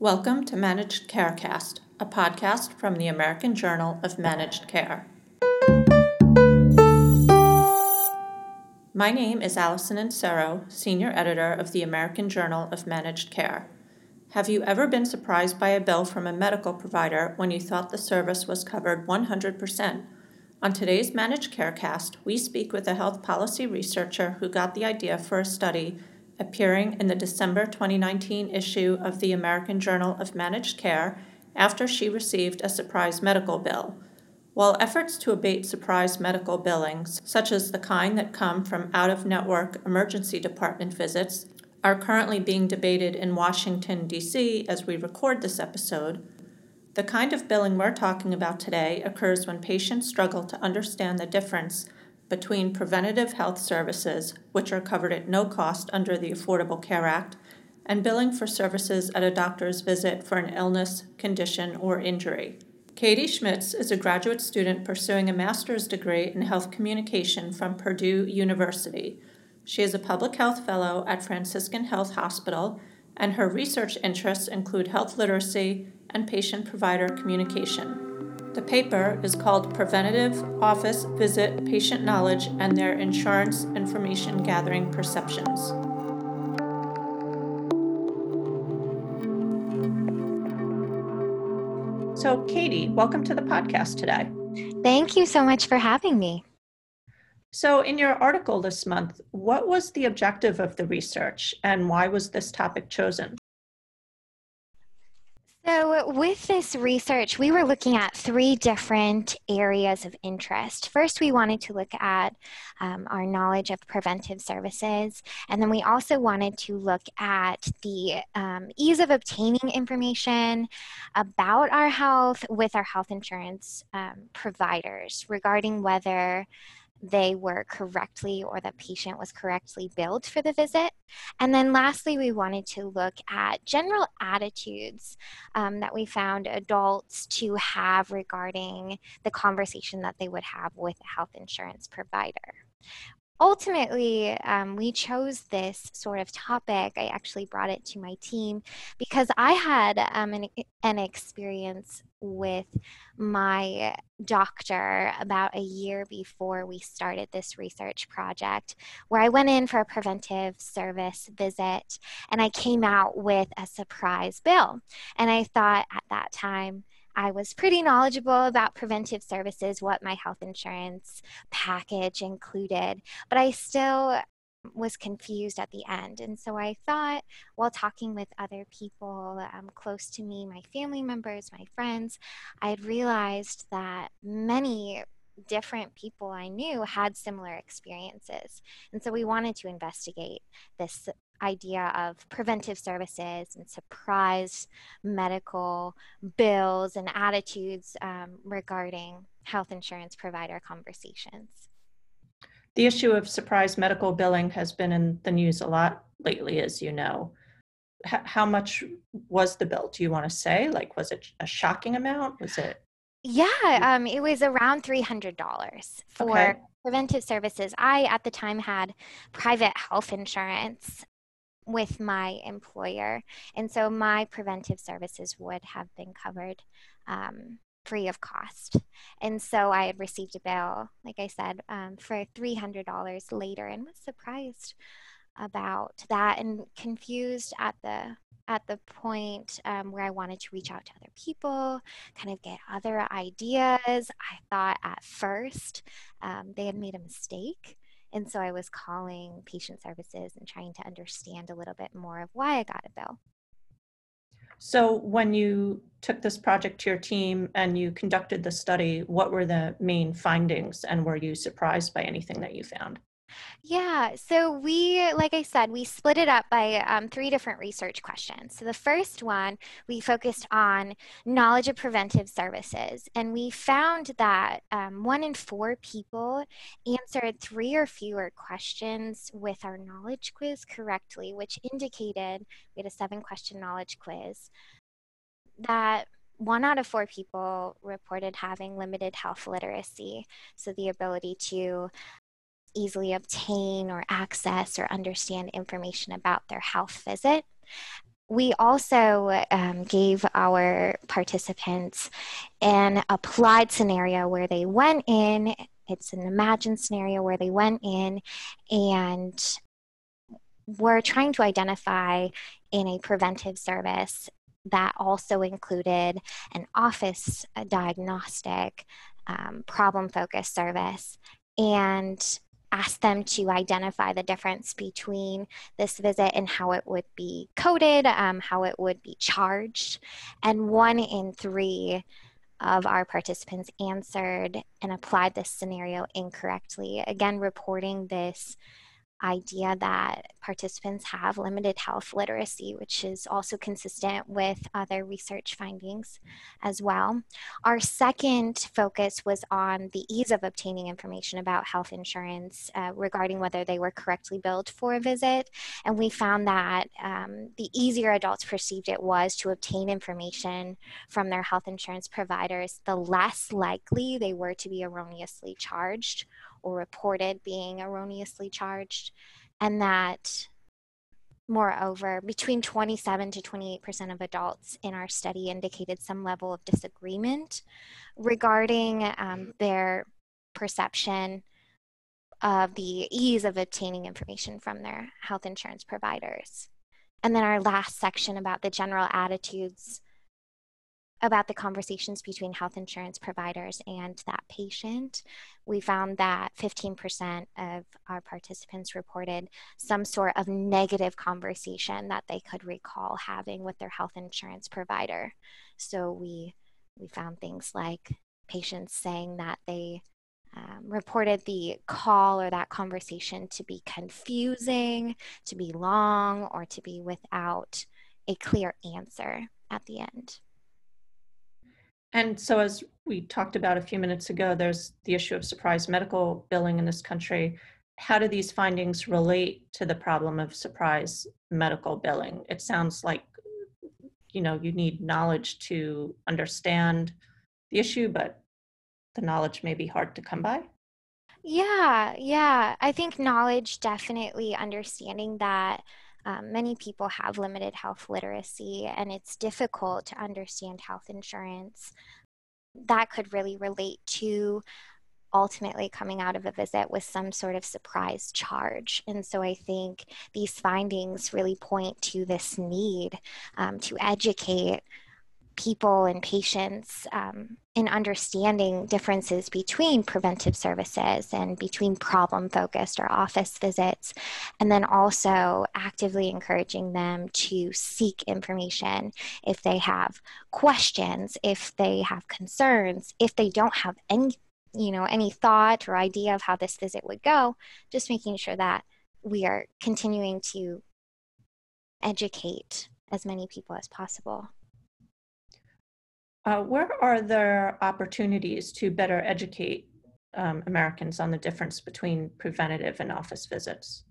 Welcome to Managed Carecast, a podcast from the American Journal of Managed Care. My name is Allison Inserro, Senior Editor of the American Journal of Managed Care. Have you ever been surprised by a bill from a medical provider when you thought the service was covered 100%? On today's Managed Carecast, we speak with a health policy researcher who got the idea for a study appearing in the December 2019 issue of the American Journal of Managed Care after she received a surprise medical bill. While efforts to abate surprise medical billings, such as the kind that come from out of network emergency department visits, are currently being debated in Washington, D.C. as we record this episode, the kind of billing we're talking about today occurs when patients struggle to understand the difference between preventative health services, which are covered at no cost under the Affordable Care Act, and billing for services at a doctor's visit for an illness, condition, or injury. Katie Schmitz is a graduate student pursuing a master's degree in health communication from Purdue University. She is a public health fellow at Franciscan Health Hospital, and her research interests include health literacy and patient provider communication. The paper is called Preventative Office Visit Patient Knowledge and Their Insurance Information Gathering Perceptions. So, Katie, welcome to the podcast today. Thank you so much for having me. So, in your article this month, what was the objective of the research and why was this topic chosen? So, with this research, we were looking at three different areas of interest. First, we wanted to look at um, our knowledge of preventive services, and then we also wanted to look at the um, ease of obtaining information about our health with our health insurance um, providers regarding whether they were correctly or the patient was correctly billed for the visit. And then lastly, we wanted to look at general attitudes um, that we found adults to have regarding the conversation that they would have with a health insurance provider ultimately, um, we chose this sort of topic. I actually brought it to my team because I had um, an, an experience with my doctor about a year before we started this research project, where I went in for a preventive service visit and I came out with a surprise bill. And I thought at that time, I was pretty knowledgeable about preventive services, what my health insurance package included, but I still was confused at the end. And so I thought, while talking with other people um, close to me, my family members, my friends, I had realized that many different people I knew had similar experiences. And so we wanted to investigate this idea of preventive services and surprise medical bills and attitudes um, regarding health insurance provider conversations. The issue of surprise medical billing has been in the news a lot lately, as you know. H- how much was the bill? Do you want to say? Like, was it a shocking amount? Was it? Yeah, um, it was around $300 for okay. preventive services. I, at the time, had private health insurance with my employer. And so my preventive services would have been covered um, free of cost. And so I had received a bill, like I said, um, for $300 later and was surprised about that and confused at the at the point um, where I wanted to reach out to other people, kind of get other ideas. I thought at first um, they had made a mistake and so I was calling patient services and trying to understand a little bit more of why I got a bill. So, when you took this project to your team and you conducted the study, what were the main findings and were you surprised by anything that you found? Yeah, so we, like I said, we split it up by um, three different research questions. So the first one, we focused on knowledge of preventive services, and we found that um, one in four people answered three or fewer questions with our knowledge quiz correctly, which indicated we had a seven question knowledge quiz that one out of four people reported having limited health literacy, so the ability to easily obtain or access or understand information about their health visit. we also um, gave our participants an applied scenario where they went in. It's an imagined scenario where they went in and were trying to identify in a preventive service that also included an office diagnostic um, problem focused service and ask them to identify the difference between this visit and how it would be coded, um, how it would be charged. And one in three of our participants answered and applied this scenario incorrectly. Again, reporting this idea that participants have limited health literacy, which is also consistent with other research findings as well. Our second focus was on the ease of obtaining information about health insurance uh, regarding whether they were correctly billed for a visit. And we found that um, the easier adults perceived it was to obtain information from their health insurance providers, the less likely they were to be erroneously charged or reported being erroneously charged, and that moreover, between 27 to 28% of adults in our study indicated some level of disagreement regarding um, their perception of the ease of obtaining information from their health insurance providers. And then our last section about the general attitudes about the conversations between health insurance providers and that patient, we found that 15% of our participants reported some sort of negative conversation that they could recall having with their health insurance provider. So we we found things like patients saying that they um, reported the call or that conversation to be confusing, to be long, or to be without a clear answer at the end. And so, as we talked about a few minutes ago, there's the issue of surprise medical billing in this country. How do these findings relate to the problem of surprise medical billing? It sounds like you know you need knowledge to understand the issue, but the knowledge may be hard to come by. Yeah, yeah. I think knowledge definitely understanding that um, many people have limited health literacy and it's difficult to understand health insurance. That could really relate to ultimately coming out of a visit with some sort of surprise charge. And so I think these findings really point to this need um, to educate people and patients um, in understanding differences between preventive services and between problem focused or office visits, and then also actively encouraging them to seek information if they have questions, if they have concerns, if they don't have any you know any thought or idea of how this visit would go just making sure that we are continuing to educate as many people as possible uh, where are there opportunities to better educate um, Americans on the difference between preventative and office visits?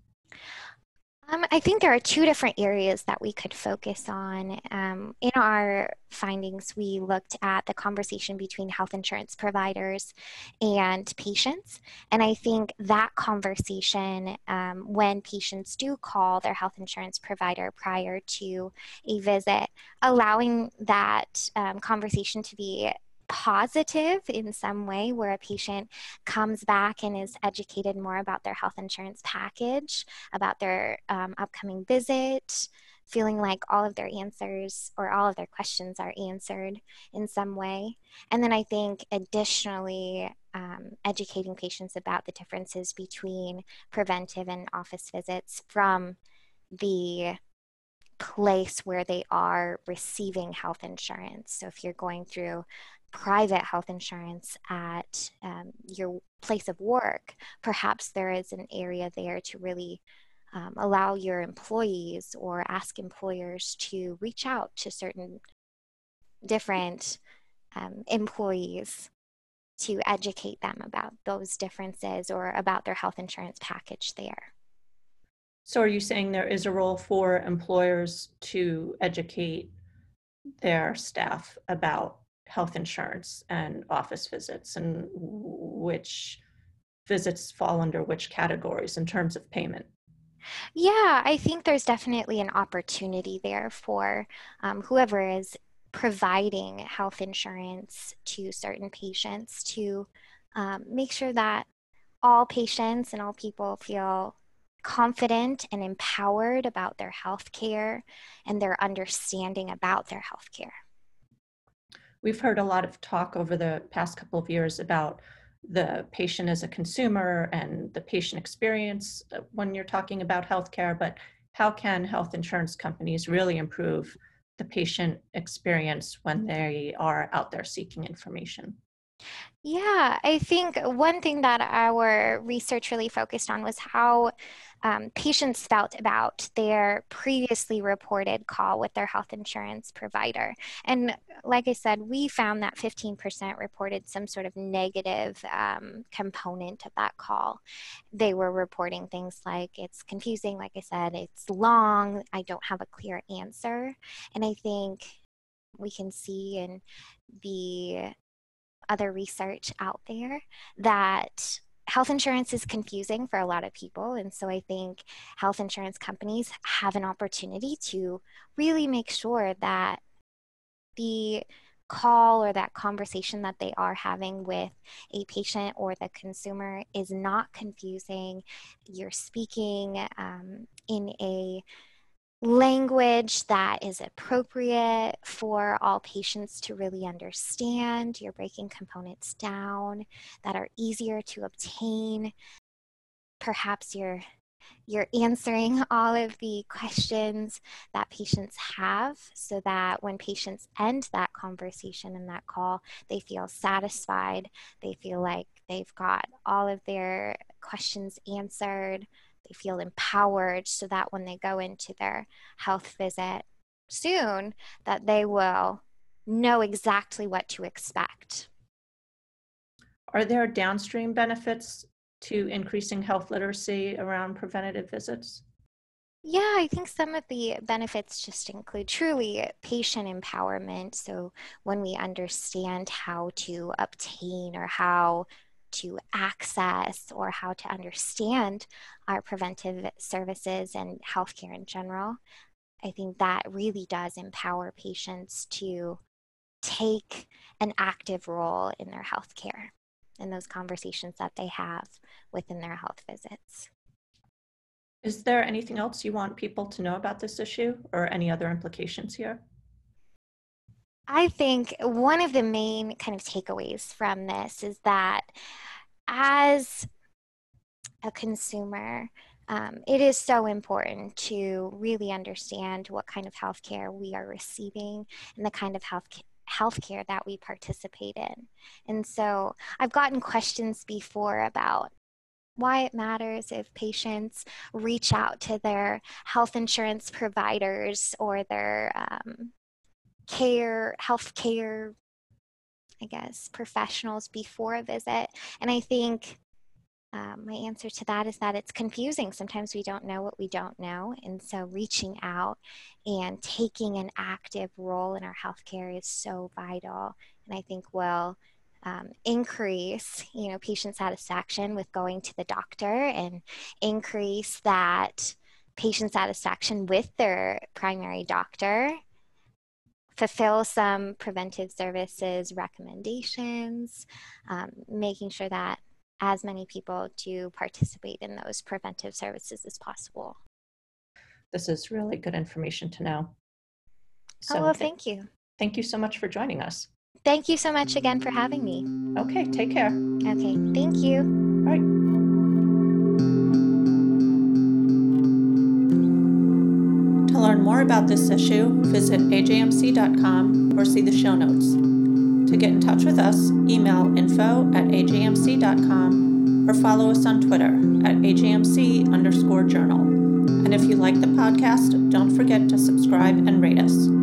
Um, I think there are two different areas that we could focus on. Um, in our findings, we looked at the conversation between health insurance providers and patients. And I think that conversation, um, when patients do call their health insurance provider prior to a visit, allowing that um, conversation to be positive in some way where a patient comes back and is educated more about their health insurance package, about their um, upcoming visit, feeling like all of their answers or all of their questions are answered in some way. And then I think additionally, um, educating patients about the differences between preventive and office visits from the place where they are receiving health insurance. So if you're going through private health insurance at um, your place of work, perhaps there is an area there to really um, allow your employees or ask employers to reach out to certain different um, employees to educate them about those differences or about their health insurance package there. So, are you saying there is a role for employers to educate their staff about health insurance and office visits and which visits fall under which categories in terms of payment? Yeah, I think there's definitely an opportunity there for um, whoever is providing health insurance to certain patients to um, make sure that all patients and all people feel confident and empowered about their health care and their understanding about their health care. We've heard a lot of talk over the past couple of years about the patient as a consumer and the patient experience uh, when you're talking about healthcare, but how can health insurance companies really improve the patient experience when they are out there seeking information? Yeah, I think one thing that our research really focused on was how um, patients felt about their previously reported call with their health insurance provider. And like I said, we found that 15% reported some sort of negative um, component of that call. They were reporting things like it's confusing, like I said, it's long, I don't have a clear answer. And I think we can see in the other research out there that health insurance is confusing for a lot of people. And so I think health insurance companies have an opportunity to really make sure that the call or that conversation that they are having with a patient or the consumer is not confusing. You're speaking um, in a language that is appropriate for all patients to really understand. You're breaking components down that are easier to obtain. Perhaps you're you're answering all of the questions that patients have so that when patients end that conversation and that call, they feel satisfied. They feel like they've got all of their questions answered they feel empowered so that when they go into their health visit soon that they will know exactly what to expect are there downstream benefits to increasing health literacy around preventative visits yeah, I think some of the benefits just include truly patient empowerment. So, when we understand how to obtain or how to access or how to understand our preventive services and healthcare in general. I think that really does empower patients to take an active role in their healthcare in those conversations that they have within their health visits. Is there anything else you want people to know about this issue or any other implications here? I think one of the main kind of takeaways from this is that as a consumer, um, it is so important to really understand what kind of healthcare we are receiving and the kind of health healthcare that we participate in. And so I've gotten questions before about why it matters if patients reach out to their health insurance providers or their um, care, health care, I guess, professionals before a visit. And I think um, my answer to that is that it's confusing. Sometimes we don't know what we don't know. And so reaching out and taking an active role in our healthcare is so vital. And I think will um, increase, you know, patient satisfaction with going to the doctor and increase that patient satisfaction with their primary doctor fulfill some preventive services recommendations, um, making sure that as many people do participate in those preventive services as possible. This is really good information to know. So oh, well, th- thank you. Thank you so much for joining us. Thank you so much again for having me. Okay, take care. Okay, thank you. About this issue, visit ajmc.com or see the show notes. To get in touch with us, email info at ajmc.com or follow us on Twitter at ajmc underscore journal. And if you like the podcast, don't forget to subscribe and rate us.